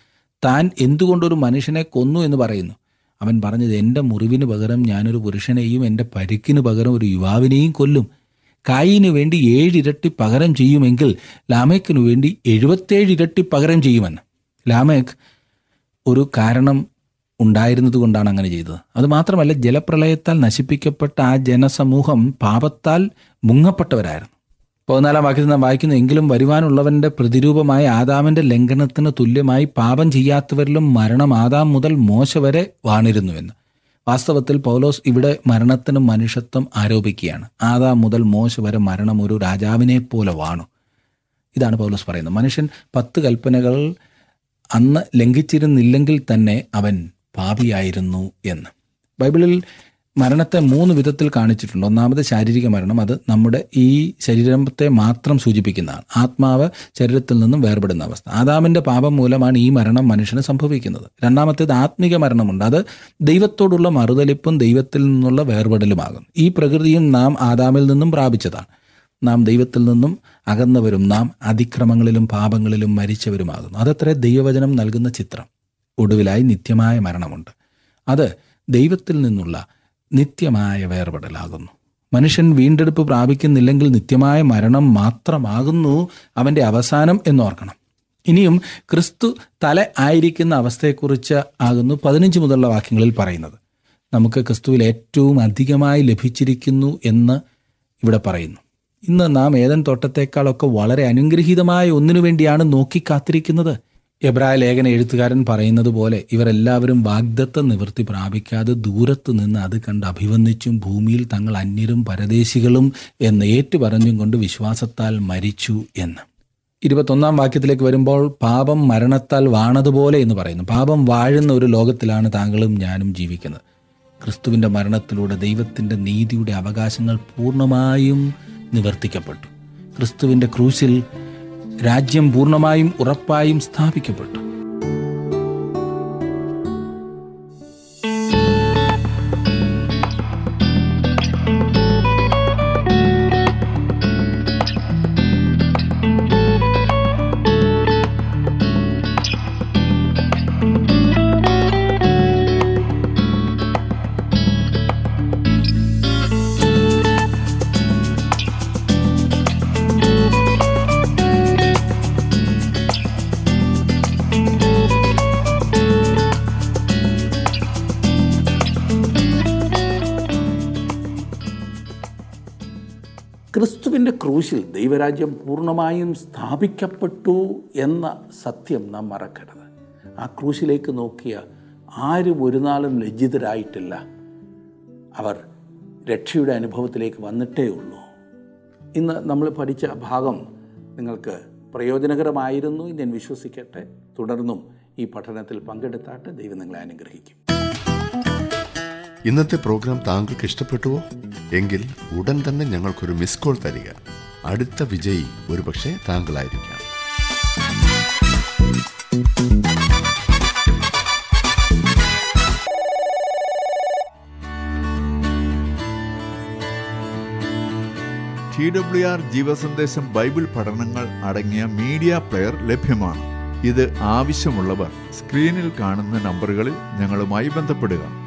താൻ എന്തുകൊണ്ടൊരു മനുഷ്യനെ കൊന്നു എന്ന് പറയുന്നു? അവൻ പറഞ്ഞത് എന്റെ മുറിവിന് പകരം ഞാനൊരു പുരുഷനെയും എന്റെ പരിക്കിന് പകരം ഒരു യുവാവിനെയും കൊല്ലും. കായിന് വേണ്ടി ഏഴിരട്ടി പകരം ചെയ്യുമെങ്കിൽ ലാമേക്കിനു വേണ്ടി എഴുപത്തേഴ് ഇരട്ടി പകരം ചെയ്യുമെന്ന്. ലാമേക്ക് ഒരു കാരണം ഉണ്ടായിരുന്നത് കൊണ്ടാണ് അങ്ങനെ ചെയ്തത്. അതുമാത്രമല്ല ജലപ്രളയത്താൽ നശിപ്പിക്കപ്പെട്ട ആ ജനസമൂഹം പാപത്താൽ മുങ്ങപ്പെട്ടവരായിരുന്നു. പതിനാലാം വാക്യത്തിൽ നാം വായിക്കുന്നു എങ്കിലും വരുവാനുള്ളവന്റെ പ്രതിരൂപമായ ആദാമിന്റെ ലംഘനത്തിന് തുല്യമായി പാപം ചെയ്യാത്തവരിലും മരണം ആദാം മുതൽ മോശ വരെ വാണിരുന്നുവെന്ന്. വാസ്തവത്തിൽ പൗലോസ് ഇവിടെ മരണത്തിന് മനുഷ്യത്വം ആരോപിക്കുകയാണ്. ആദാം മുതൽ മോശ വരെ മരണം ഒരു രാജാവിനെ പോലെ വാണു. ഇതാണ് പൗലോസ് പറയുന്നത്. മനുഷ്യൻ പത്ത് കൽപ്പനകൾ അന്ന് ലംഘിച്ചിരുന്നില്ലെങ്കിൽ തന്നെ അവൻ പാപിയായിരുന്നു എന്ന്. ബൈബിളിൽ മരണത്തെ മൂന്ന് വിധത്തിൽ കാണിച്ചിട്ടുണ്ട്. ഒന്നാമത് ശാരീരിക മരണം. അത് നമ്മുടെ ഈ ശരീരത്തെ മാത്രം സൂചിപ്പിക്കുന്നതാണ്. ആത്മാവ് ശരീരത്തിൽ നിന്നും വേർപെടുന്ന അവസ്ഥ. ആദാമിന്റെ പാപം മൂലമാണ് ഈ മരണം മനുഷ്യന് സംഭവിക്കുന്നത്. രണ്ടാമത്തേത് ആത്മീക മരണമുണ്ട്. അത് ദൈവത്തോടുള്ള മറുതലിപ്പും ദൈവത്തിൽ നിന്നുള്ള വേർപെടലുമാകും ഈ പ്രകൃതിയും നാം ആദാമിൽ നിന്നും പ്രാപിച്ചതാണ്. നാം ദൈവത്തിൽ നിന്നും അകന്നവരും നാം അതിക്രമങ്ങളിലും പാപങ്ങളിലും മരിച്ചവരുമാകുന്നു. അതത്ര ദൈവവചനം നൽകുന്ന ചിത്രം. ഒടുവിലായി നിത്യമായ മരണമുണ്ട്. അത് ദൈവത്തിൽ നിന്നുള്ള നിത്യമായ വേർപെടലാകുന്നു. മനുഷ്യൻ വീണ്ടെടുപ്പ് പ്രാപിക്കുന്നില്ലെങ്കിൽ നിത്യമായ മരണം മാത്രമാകുന്നു അവന്റെ അവസാനം എന്നോർക്കണം. ഇനിയും ക്രിസ്തു തല ആയിരിക്കുന്ന അവസ്ഥയെക്കുറിച്ച് ആകുന്നു പതിനഞ്ച് മുതലുള്ള വാക്യങ്ങളിൽ പറയുന്നത്. നമുക്ക് ക്രിസ്തുവിൽ ഏറ്റവും അധികമായി ലഭിച്ചിരിക്കുന്നു എന്ന് ഇവിടെ പറയുന്നു. ഇന്ന് നാം ഏതൻ തോട്ടത്തേക്കാളൊക്കെ വളരെ അനുഗ്രഹീതമായ ഒന്നിനു വേണ്ടിയാണ് നോക്കി കാത്തിരിക്കുന്നത്. എബ്രായ ലേഖന എഴുത്തുകാരൻ പറയുന്നത് പോലെ ഇവരെല്ലാവരും വാഗ്ദത്ത നിവൃത്തി പ്രാപിക്കാതെ ദൂരത്തു നിന്ന് അത് കണ്ട് അഭിവന്ദിച്ചും ഭൂമിയിൽ തങ്ങൾ അന്യരും പരദേശികളും എന്ന് ഏറ്റുപറഞ്ഞും കൊണ്ട് വിശ്വാസത്താൽ മരിച്ചു എന്ന്. ഇരുപത്തൊന്നാം വാക്യത്തിലേക്ക് വരുമ്പോൾ പാപം മരണത്താൽ വാണതുപോലെ എന്ന് പറയുന്നു. പാപം വാഴുന്ന ഒരു ലോകത്തിലാണ് താങ്കളും ഞാനും ജീവിക്കുന്നത്. ക്രിസ്തുവിന്റെ മരണത്തിലൂടെ ദൈവത്തിന്റെ നീതിയുടെ അവകാശങ്ങൾ പൂർണമായും നിവർത്തിക്കപ്പെട്ടു. ക്രിസ്തുവിന്റെ ക്രൂശിൽ രാജ്യം പൂർണമായും ഉറപ്പായും സ്ഥാപിക്കപ്പെട്ടു. ക്രൂശിൽ ദൈവരാജ്യം പൂർണമായും സ്ഥാപിക്കപ്പെട്ടു എന്ന സത്യം നാം മറക്കരുത്. ആ ക്രൂശിലേക്ക് നോക്കിയ ആരും ഒരു നാളും ലജ്ജിതരായിട്ടില്ല. അവർ രക്ഷയുടെ അനുഭവത്തിലേക്ക് വന്നിട്ടേ ഉള്ളൂ. ഇന്ന് നമ്മൾ പഠിച്ച ഭാഗം നിങ്ങൾക്ക് പ്രയോജനകരമായിരുന്നു ഞാൻ വിശ്വസിക്കട്ടെ. തുടർന്നും ഈ പഠനത്തിൽ പങ്കെടുത്താട്ട് ദൈവം നിങ്ങളെ അനുഗ്രഹിക്കും. ഇന്നത്തെ പ്രോഗ്രാം താങ്കൾക്ക് ഇഷ്ടപ്പെട്ടുവോ? എങ്കിൽ ഉടൻ തന്നെ ഞങ്ങൾക്കൊരു മിസ് കോൾ തരിക. അടുത്ത വിജയി ഒരുപക്ഷെ താങ്കളായിരിക്കാം. ടി ഡബ്ല്യു ആർ ജീവസന്ദേശം ബൈബിൾ പഠനങ്ങൾ അടങ്ങിയ മീഡിയ പ്ലെയർ ലഭ്യമാണ്. ഇത് ആവശ്യമുള്ളവർ സ്ക്രീനിൽ കാണുന്ന നമ്പറുകളിൽ ഞങ്ങളുമായി ബന്ധപ്പെടുക.